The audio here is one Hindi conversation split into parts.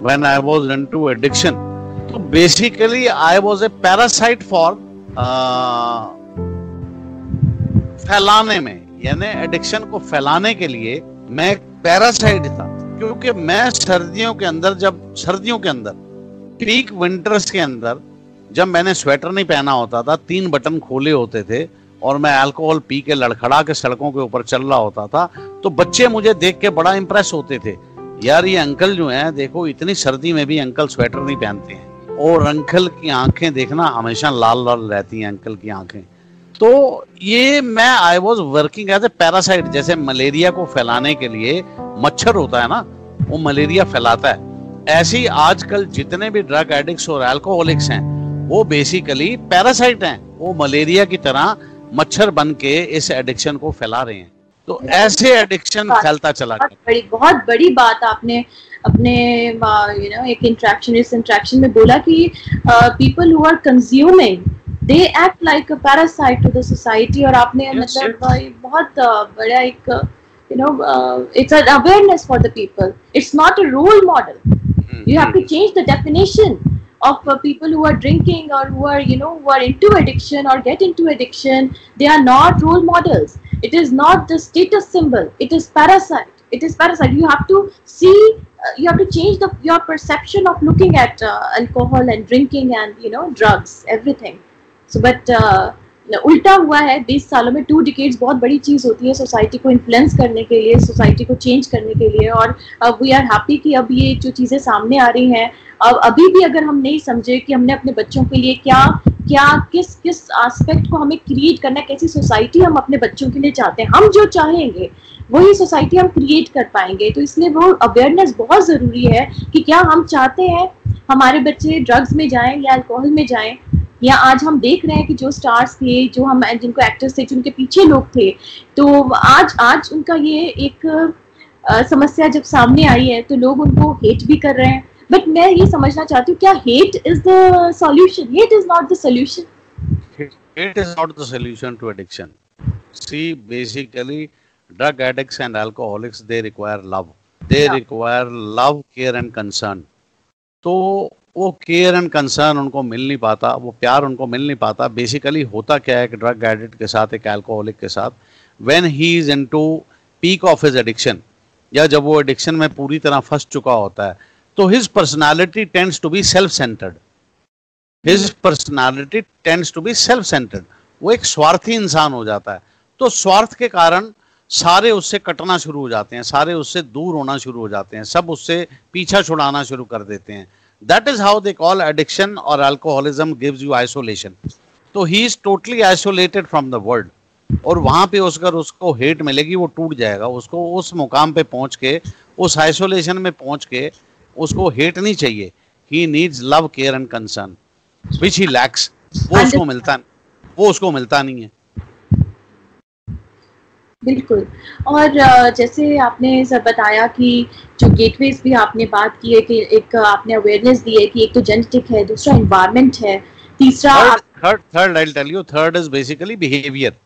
when I was into addiction. So basically, I was a parasite for uh, फैलाने में यानी एडिक्शन को फैलाने के लिए मैं एक पैरासाइट था क्योंकि मैं सर्दियों के अंदर जब सर्दियों के अंदर पीक विंटर्स के अंदर जब मैंने स्वेटर नहीं पहना होता था तीन बटन खोले होते थे और मैं अल्कोहल पी के लड़खड़ा के सड़कों के ऊपर चल रहा होता था तो बच्चे मुझे देख के बड़ा इंप्रेस होते थे यार, ये अंकल जो है, देखो, इतनी सर्दी में भी अंकल स्वेटर नहीं पहनते हैं। और अंकल की आँखें देखना हमेशा लाल लाल रहती हैं, अंकल की आँखें। तो ये मैं I was working as a parasite जैसे मलेरिया को फैलाने के लिए मच्छर होता है ना, वो मलेरिया फैलाता है। ऐसे आजकल जितने भी ड्रग एडिक्ट्स और अल्कोहलिक्स हैं, वो बेसिकली पैरासाइट हैं। वो मलेरिया की तरह मच्छर बन के इस एडिक्शन को फैला रहे हैं। तो ऐसे एडिक्शन हाँ। फैलता चला बहुत बड़ी बहुत बड़ी बात आपने अपने यू नो एक इंट्रैक्शन इस इंट्रैक्शन में बोला कि people who are consuming they act like a parasite to the society और आपने yes, मतलब बहुत बड़ा एक you know it's an awareness for the people it's not a role model you have to change the definition of uh, people who are drinking or are are you know who are into addiction or get into addiction. They are not role it is not the status symbol it is parasite it is parasite you have to see uh, you have to change the your perception of looking at uh, alcohol and drinking and you know drugs everything so but uh, उल्टा हुआ है 20 सालों में टू डिकेट्स बहुत बड़ी चीज़ होती है सोसाइटी को इन्फ्लुएंस करने के लिए सोसाइटी को चेंज करने के लिए और वी आर हैप्पी कि अब ये जो चीज़ें सामने आ रही हैं अब अभी भी अगर हम नहीं समझे कि हमने अपने बच्चों के लिए क्या क्या किस किस एस्पेक्ट को हमें क्रिएट करना है कैसी सोसाइटी हम अपने बच्चों के लिए चाहते हैं? हम जो चाहेंगे वही सोसाइटी हम क्रिएट कर पाएँगे। तो इसलिए वो अवेयरनेस बहुत ज़रूरी है कि क्या हम चाहते हैं हमारे बच्चे ड्रग्स में जाएँ या अल्कोहल में जाएँ या आज हम देख रहे हैं कि जो स्टार्स थे जो हम जिनको एक्टर्स थे जिनके पीछे लोग थे तो आज आज उनका ये एक आ, समस्या जब सामने आई है तो लोग उनको हेट भी कर रहे हैं। बट मैं ये समझना चाहती हूँ क्या hate is the solution hate is not the solution hate is not the solution to addiction see basically drug addicts and alcoholics they require love. They yeah. require love care and concern. तो वो केयर एंड कंसर्न उनको मिल नहीं पाता वो प्यार उनको मिल नहीं पाता। बेसिकली होता क्या है कि ड्रग एडिक्ट के साथ एक अल्कोहलिक के साथ when he is in to peak of his addiction या जब वो एडिक्शन में पूरी तरह फंस चुका होता है तो his personality tends to be self centered his personality tends to be self centered वो एक स्वार्थी इंसान हो जाता है। तो स्वार्थ के कारण सारे उससे कटना शुरू हो जाते हैं, सारे उससे दूर होना शुरू हो जाते हैं, सब उससे पीछा छुड़ाना शुरू कर देते हैं। That is how they call addiction और अल्कोहलिज्म गिव्स यू आइसोलेशन तो he is totally isolated from the world और वहाँ पे उसकर उसको हेट मिलेगी, वो टूट जाएगा। उसको उस मुकाम पे पहुँच के, उस आइसोलेशन में पहुँच के उसको हेट नहीं चाहिए। He needs love care and concern which he lacks वो उसको मिलता वो उसको मिलता नहीं है। बिल्कुल। और जैसे आपने सब बताया कि जो गेटवेज भी आपने बात की है कि एक आपने अवेयरनेस दी है कि एक तो जेनेटिक है दूसरा एनवायरनमेंट है तीसरा third third I tell you third is basically behaviour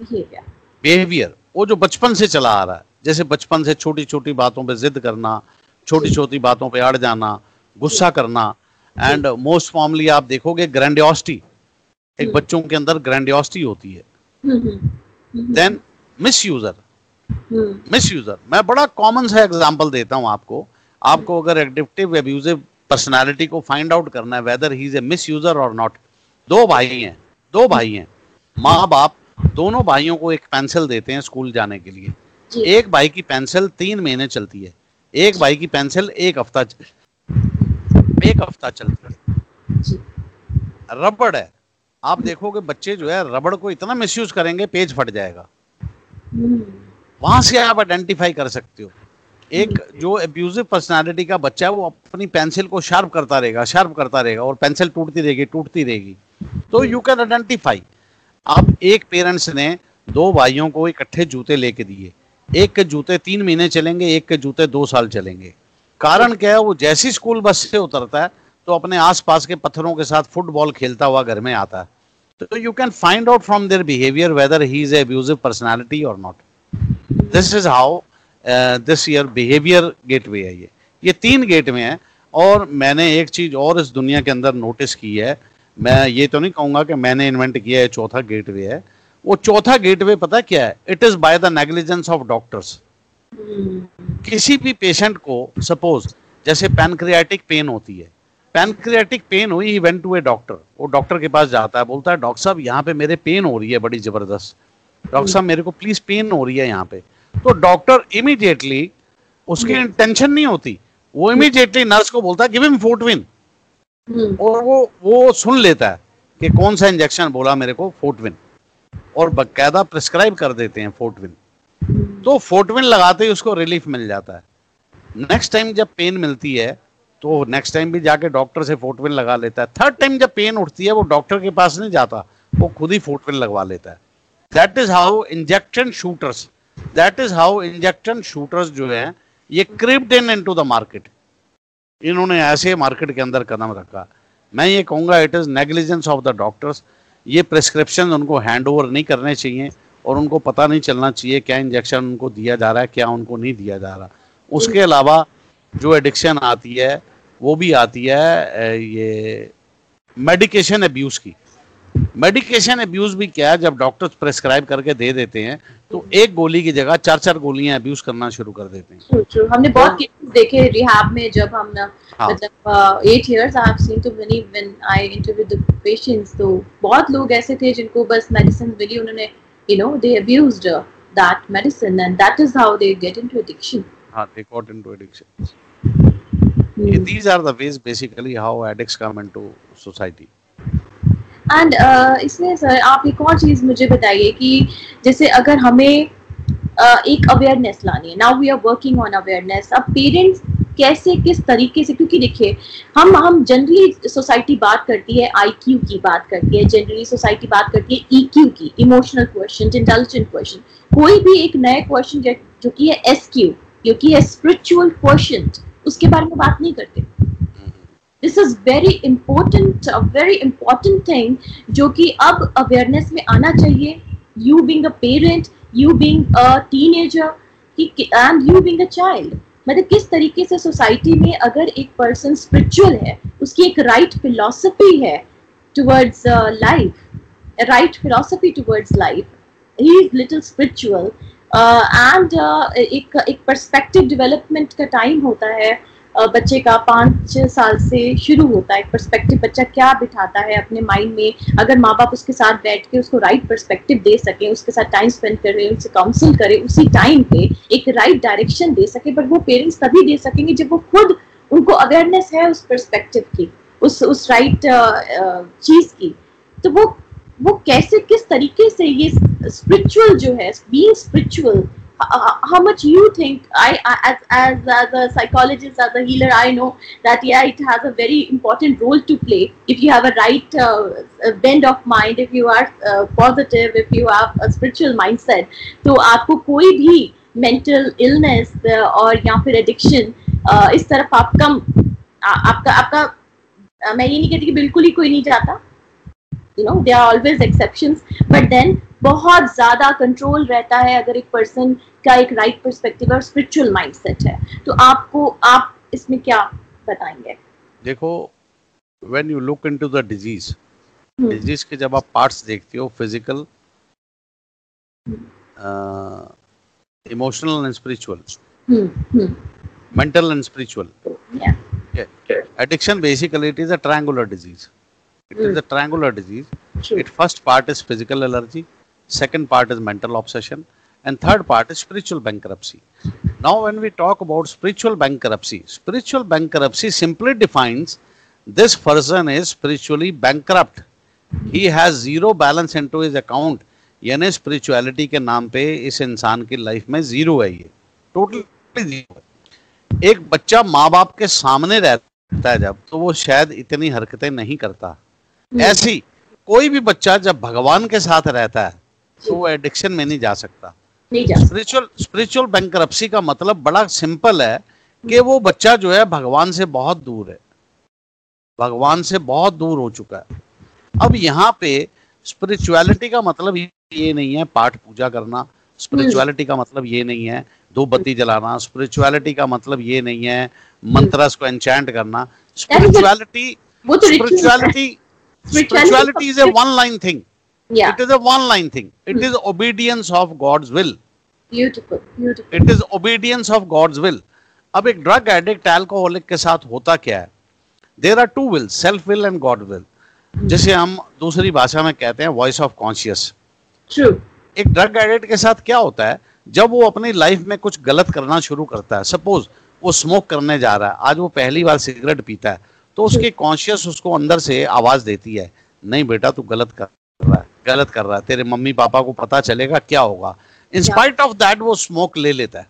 behaviour वो जो बचपन से चला आ रहा है जैसे बचपन से छोटी छोटी बातों पे जिद करना छोटी छोटी बातों पे अड़ जाना गुस्सा करना एंड मोस्ट फॉर्मली आप देखोगे ग्रैंडियोसिटी एक हम्म। बच्चों के अंदर ग्रैंडियोसिटी होती है। Then misuser misuser मैं बड़ा कॉमन सा एग्ज़ाम्पल देता हूँ आपको। आपको अगर एडिक्टिव एब्यूजिव पर्सनालिटी को फाइंड आउट करना है whether he is a misuser और नॉट दो भाई हैं दो भाई हैं। माँ बाप दोनों भाइयों को एक पेंसिल देते हैं स्कूल जाने के लिए। एक भाई की पेंसिल तीन महीने चलती है। एक भाई की पेंसिल एक हफ़्ता एक हफ़्ता चलती रबड़ है। आप देखोगे बच्चे जो है, रबड़ को इतना मिसयूज करेंगे, पेज फट जाएगा। वहाँ से आप आइडेंटिफाई कर सकते हो। एक जो एब्यूजिव पर्सनालिटी का बच्चा है, वो अपनी पेंसिल को शार्प करता रहेगा शार्प करता रहेगा और पेंसिल टूटती रहेगी टूटती रहेगी। तो यू कैन आइडेंटिफाई अब एक पेरेंट्स ने दो भाइयों को इकट्ठे जूते लेके दिए। एक के जूते तीन महीने चलेंगे एक के जूते दो साल चलेंगे। कारण क्या है वो जैसी स्कूल बस से उतरता है तो अपने आसपास के पत्थरों के साथ फुटबॉल खेलता हुआ घर में आता है। you can find out from their behavior whether he is a abusive personality or not. This is how uh, this year behavior gateway है ये। ये तीन गेट में है और मैंने एक चीज़ और इस दुनिया के अंदर नोटिस की है। मैं ये तो नहीं कहूँगा कि मैंने इन्वेंट किया है चौथा गेट वे है। वो चौथा गेटवे पता क्या है? It is by the negligence of doctors किसी भी पेशेंट को सपोज़ जैसे पैनक्रियाटिक पेन होती है। पैनक्रियाटिक पेन हुई he went to a doctor वो डॉक्टर के पास जाता है बोलता है डॉक्टर साहब यहाँ पे मेरे पेन हो रही है बड़ी ज़बरदस्त। डॉक्टर साहब मेरे को प्लीज़ पेन हो रही है यहाँ पे। तो डॉक्टर इमीडिएटली उसकी टेंशन नहीं होती। वो इमीडिएटली नर्स को बोलता है गिव हिम फोर्टविन और वो वो सुन लेता है कि कौन सा इंजेक्शन बोला मेरे को फोर्टविन और बकायदा प्रिस्क्राइब कर देते हैं फोर्टविन तो फोर्टविन लगाते ही उसको रिलीफ मिल जाता है। नेक्स्ट टाइम जब पेन मिलती है तो नेक्स्ट टाइम भी जाके डॉक्टर से फोर्टविन लगा लेता है। थर्ड टाइम जब पेन उठती है, वो डॉक्टर के पास नहीं जाता। वो खुद ही फोर्टविन लगवा लेता है। That is how injection shooters that is how injection shooters जो है, ये crept in into the market इन्होंने ऐसे मार्केट के अंदर कदम रखा। मैं ये कहूँगा it is negligence of the doctors ये प्रेस्क्रिप्शन उनको हैंड ओवर नहीं करने चाहिए और उनको पता नहीं चलना चाहिए क्या इंजेक्शन उनको दिया जा रहा है क्या उनको नहीं दिया जा रहा। उसके अलावा जो एडिक्शन आती है वो भी आती है ये मेडिकेशन अब्यूज़ की। मेडिकेशन अब्यूज भी क्या है जब डॉक्टर्स प्रेस्क्राइब करके दे देते हैं तो एक गोली की जगह चार चार गोलियाँ अब्यूज करना शुरू कर देते हैं। True, हमने बहुत केसेस देखे रिहैब में जब हम हाँ. मतलब eight years I have seen too many when I interview the patients तो बहुत लोग ऐसे थे जिनको बस मेडिसिन मिली उन्होंने you know they abused that medicine and that is how they get into addiction हाँ they got into addiction these are the ways basically how addicts come into society. And uh, इसमें सर आप एक और चीज़ मुझे बताइए कि जैसे अगर हमें uh, एक अवेयरनेस लानी है now we are working on awareness अब पेरेंट्स कैसे किस तरीके से क्योंकि देखिए हम हम जनरली सोसाइटी बात करती है आईक्यू की बात करती है जनरली सोसाइटी बात करती है ईक्यू e की इमोशनल क्वेश्चन इंटेलिजेंट क्वेश्चन कोई भी एक नए क्वेश्चन जो कि है एस क्यू जो कि है स्पिरिचुअल क्वेश्चन उसके बारे में बात नहीं करते। This is very important very important thing जो कि अब अवेयरनेस में आना चाहिए। You being a parent you being a teenager and you being a child मतलब किस तरीके से सोसाइटी में अगर एक पर्सन स्पिरिचुअल है, उसकी एक राइट फिलोसफी है towards life right philosophy towards life he is little spiritual and एक एक परस्पेक्टिव डेवलपमेंट का टाइम होता है। बच्चे का पाँच साल से शुरू होता है पर्सपेक्टिव बच्चा क्या बिठाता है अपने माइंड में? अगर माँ बाप उसके साथ बैठ के उसको राइट पर्सपेक्टिव दे सके, उसके साथ टाइम स्पेंड करे उससे काउंसिल करे, उसी टाइम पे एक राइट डायरेक्शन दे सके बट वो पेरेंट्स तभी दे सकेंगे जब वो खुद उनको अवेयरनेस है उस पर्सपेक्टिव की, उस उस राइट चीज़ की। तो वो वो कैसे, किस तरीके से ये स्पिरिचुअल जो है being spiritual uh, how much you think I, as, as, as a psychologist as a healer i know that yeah it has a very important role to play if you have a right uh, bend of mind if you are uh, positive if you have a spiritual mindset तो आपको कोई भी mental illness uh, और या फिर addiction uh, इस तरफ़ आप कम आपका आपका मैं ये नहीं कहती कि बिल्कुल ही कोई नहीं जाता you know they are always exceptions but then बहुत ज़्यादा कंट्रोल रहता है अगर एक पर्सन का एक राइट right पर्सपेक्टिव और स्पिरिचुअल माइंडसेट है। तो आपको आप इसमें क्या बताएँगे? देखो when you look into the disease disease के जब आप पार्ट्स देखते हो physical emotional and spiritual mental and spiritual addiction basically it is a triangular disease it is a triangular disease it first part is physical allergy second part is mental obsession and third part is spiritual bankruptcy now when we talk about spiritual bankruptcy spiritual bankruptcy simply defines this person is spiritually bankrupt he has zero balance into his account यानी स्पिरिचुअलिटी के नाम पे इस इंसान की लाइफ में ज़ीरो है ये टोटली ज़ीरो है एक बच्चा माँ बाप के सामने रहता है जब तो वो शायद इतनी हरकतें नहीं करता ऐसी कोई भी बच्चा जब भगवान के साथ रहता है तो वो एडिक्शन में नहीं जा सकता स्पिरिचुअल स्पिरिचुअल बैंकरप्सी का मतलब बड़ा सिंपल है कि वो बच्चा जो है भगवान से बहुत दूर है। भगवान से बहुत दूर हो चुका है। अब यहाँ पे स्पिरिचुअलिटी का मतलब ये नहीं है पाठ पूजा करना। स्पिरिचुअलिटी का मतलब ये नहीं है दो बत्ती जलाना। स्पिरिचुअलिटी का मतलब ये नहीं है मंत्रस को एंचैंट करना। Spirituality spirituality spirituality is a one line thing it is a one line thing. It mm. is obedience of god's will. Beautiful beautiful. It is obedience of god's will. अब एक ड्रग एडिक्ट एल्कोहलिक के साथ होता क्या है? There are two will self will and God will जिसे हम दूसरी भाषा में कहते हैं वॉइस ऑफ़ कॉन्शियस एक ड्रग एडिक्ट के साथ क्या होता है? जब वो अपनी लाइफ में कुछ गलत करना शुरू करता है सपोज़ वो स्मोक करने जा रहा है आज वो पहली बार सिगरेट पीता है तो उसकी कॉन्शियस उसको अंदर से आवाज़ देती है नहीं बेटा तू गलत कर रहा है। गलत कर रहा है। तेरे मम्मी पापा को पता चलेगा क्या होगा। इंस्पाइट ऑफ़ दैट वो स्मोक ले लेता है।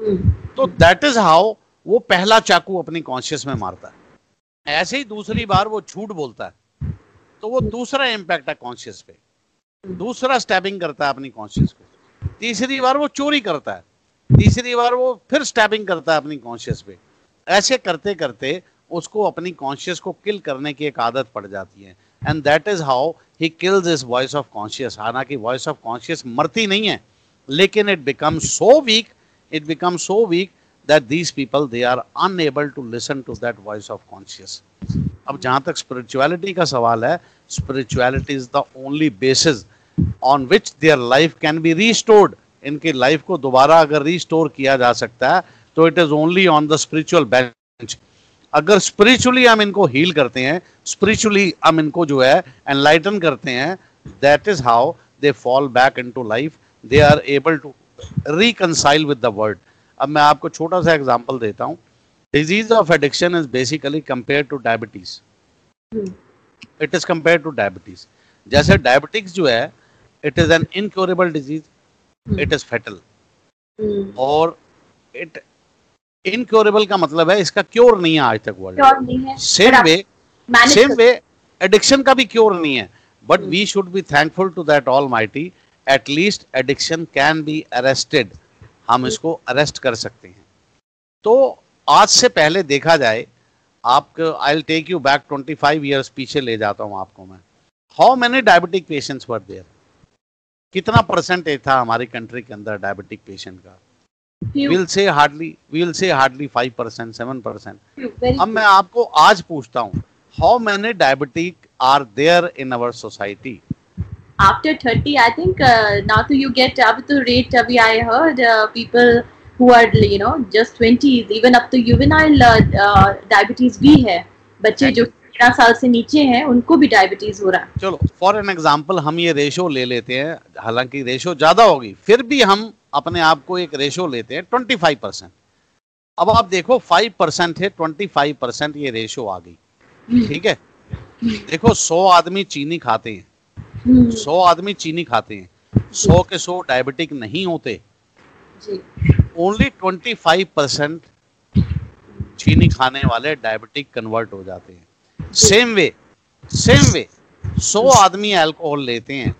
Hmm. तो दैट इज़ हाउ वो पहला चाकू अपनी कॉन्शियस में मारता है। ऐसे ही दूसरी बार वो झूठ बोलता है। तो वो दूसरा इम्पैक्ट है कॉन्शियस पे। दूसरा स्टैबिंग करता है अपनी कॉन्शियस को। तीसरी बार वो चोरी करता है। तीसरी बार वो फिर स्टैबिंग करता है अपनी कॉन्शियस पे। ऐसे करते करते उसको अपनी कॉन्शियस को किल करने की एक आदत पड़ जाती है। And that is how he kills is voice of conscious हालाँकि वॉइस ऑफ़ कॉन्शियस मरती नहीं है लेकिन it become so weak it become so weak that these people they are unable to listen to that voice of conscious अब जहाँ तक स्पिरिचुअलिटी का सवाल है spirituality is the only basis on which their life can be restored इनकी लाइफ को दोबारा अगर रीस्टोर किया जा सकता है तो it is only on the spiritual bench अगर स्पिरिचुअली हम इनको हील करते हैं स्पिरिचुअली हम इनको जो है एनलाइटन करते हैं that is how they fall back in to life they are able to reconcile with the world अब मैं आपको छोटा सा एग्ज़ाम्पल देता हूँ. Disease of addiction is basically compare to diabetes it is compare to diabetes जैसे डायबिटिक्स जो है it is an incurable disease it is fatal और इट इनक्योरेबल का मतलब है इसका क्योर नहीं है आज तक world same way same way addiction का भी क्योर नहीं है। But we should be thankful to that almighty at least addiction can be arrested हम hmm. इसको अरेस्ट कर सकते हैं। तो आज से पहले देखा जाए आपको I take you back 25 years पीछे ले जाता हूँ आपको मैं। How many diabetic patients were there कितना परसेंटेज था हमारी कंट्री के अंदर डायबिटिक पेशेंट का? We'll say hardly we'll say hardly 5% 7% अब मैं आपको आज पूछता हूँ how many diabetic are there in our society after 30 i think uh, now to you get up to rate abhi i heard uh, people who are you know just 20s even up to juvenile uh, uh, diabetes भी है बच्चे जो तेरह साल से नीचे हैं उनको भी डायबिटीज़ हो रहा है चलो फॉर एन एग्जांपल हम ये रेशो ले लेते हैं हालाँकि रेशो ज़्यादा होगी फिर भी हम अपने आप को एक रेशो लेते हैं ट्वेंटी फाइव परसेंट अब आप देखो फाइव परसेंट है ट्वेंटी फाइव परसेंट ये रेशो आ गई। हम्म। ठीक है? देखो सौ आदमी चीनी खाते हैं। हम्म। सौ आदमी चीनी खाते हैं। सौ के सौ डायबिटिक नहीं होते। ओनली ट्वेंटी फाइव परसेंट चीनी खाने वाले डायबिटिक कन्वर्ट हो जाते हैं। सेम वे सेम वे सौ आदमी अल्कोहल लेते हैं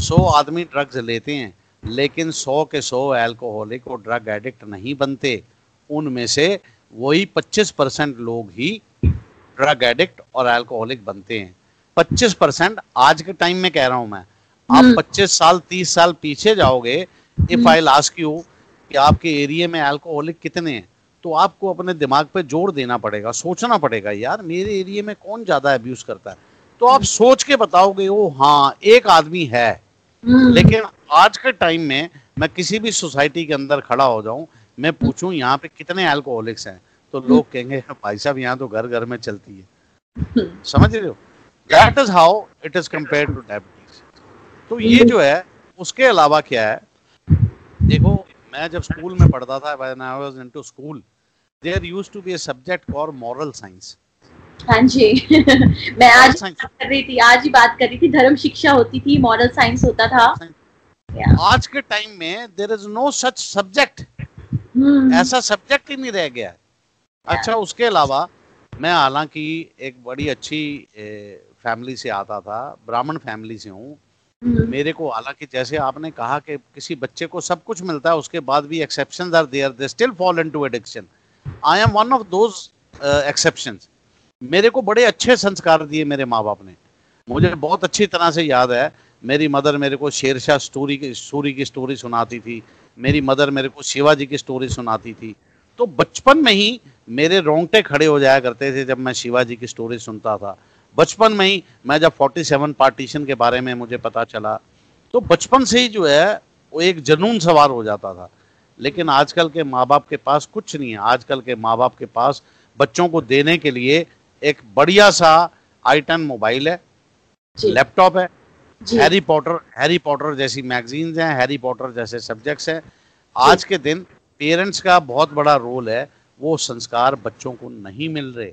सौ आदमी ड्रग्स लेते हैं लेकिन सौ के सौ एल्कोहलिक और ड्रग एडिक्ट नहीं बनते उनमें से वही 25 परसेंट लोग ही ड्रग एडिक्ट और एल्कोहलिक बनते हैं 25 परसेंट आज के टाइम में कह रहा हूँ मैं आप 25 हम्म। साल 30 साल पीछे जाओगे इफ़ आई लास्क यू कि आपके एरिया में एल्कोहलिक कितने हैं तो आपको अपने दिमाग पे ज़ोर देना पड़ेगा सोचना पड़ेगा यार मेरे एरिया में कौन ज़्यादा अब्यूज करता है तो आप सोच के बताओगे ओ हाँ एक आदमी है हम्म। लेकिन आज के टाइम में मैं किसी भी सोसाइटी के अंदर खड़ा हो जाऊँ मैं पूछूँ यहाँ पे कितने अल्कोहलिक्स हैं तो लोग हम्म। कहेंगे भाई साहब यहाँ तो घर घर में चलती है। समझ रहे हो? That is how it is compare to diabetes तो ये जो है उसके अलावा क्या है? देखो मैं जब स्कूल में पढ़ता था when I was into school there used to be a subject called moral science हाँ जी। मैं आज कर रही थी आज ही बात कर रही थी धर्म शिक्षा होती थी मॉरल साइंस होता था। Yeah. आज के टाइम में there is no such subject ऐसा सब्जेक्ट ही नहीं रह गया yeah. अच्छा उसके अलावा मैं हालाँकि एक बड़ी अच्छी ए, फैमिली से आता था ब्राह्मण फैमिली से हूँ। हम्म। मेरे को हालाँकि जैसे आपने कहा कि किसी बच्चे को सब कुछ मिलता है उसके बाद भी exception are there they still fall into addiction I am one of those exceptions मेरे को बड़े अच्छे संस्कार दिए मेरे माँ बाप ने। मुझे बहुत अच्छी तरह से याद है, मेरी मदर मेरे को शेरशाह स्टोरी की स्टोरी की स्टोरी सुनाती थी, मेरी मदर मेरे को शिवाजी की स्टोरी सुनाती थी। तो बचपन में ही मेरे रोंगटे खड़े हो जाया करते थे जब मैं शिवाजी की स्टोरी सुनता था। बचपन में ही मैं जब 47 पार्टीशन के बारे में मुझे पता चला तो बचपन से ही जो है, वो एक जनून सवार हो जाता था। लेकिन आजकल के माँ बाप के पास कुछ नहीं है। आजकल के माँ बाप के पास बच्चों को देने के लिए एक बढ़िया सा आई टेन मोबाइल है लैपटॉप है हैरी पॉटर हैरी पॉटर जैसी मैगजीन्स हैं हैरी पॉटर जैसे सब्जेक्ट्स हैं। आज के दिन पेरेंट्स का बहुत बड़ा रोल है वो संस्कार बच्चों को नहीं मिल रहे।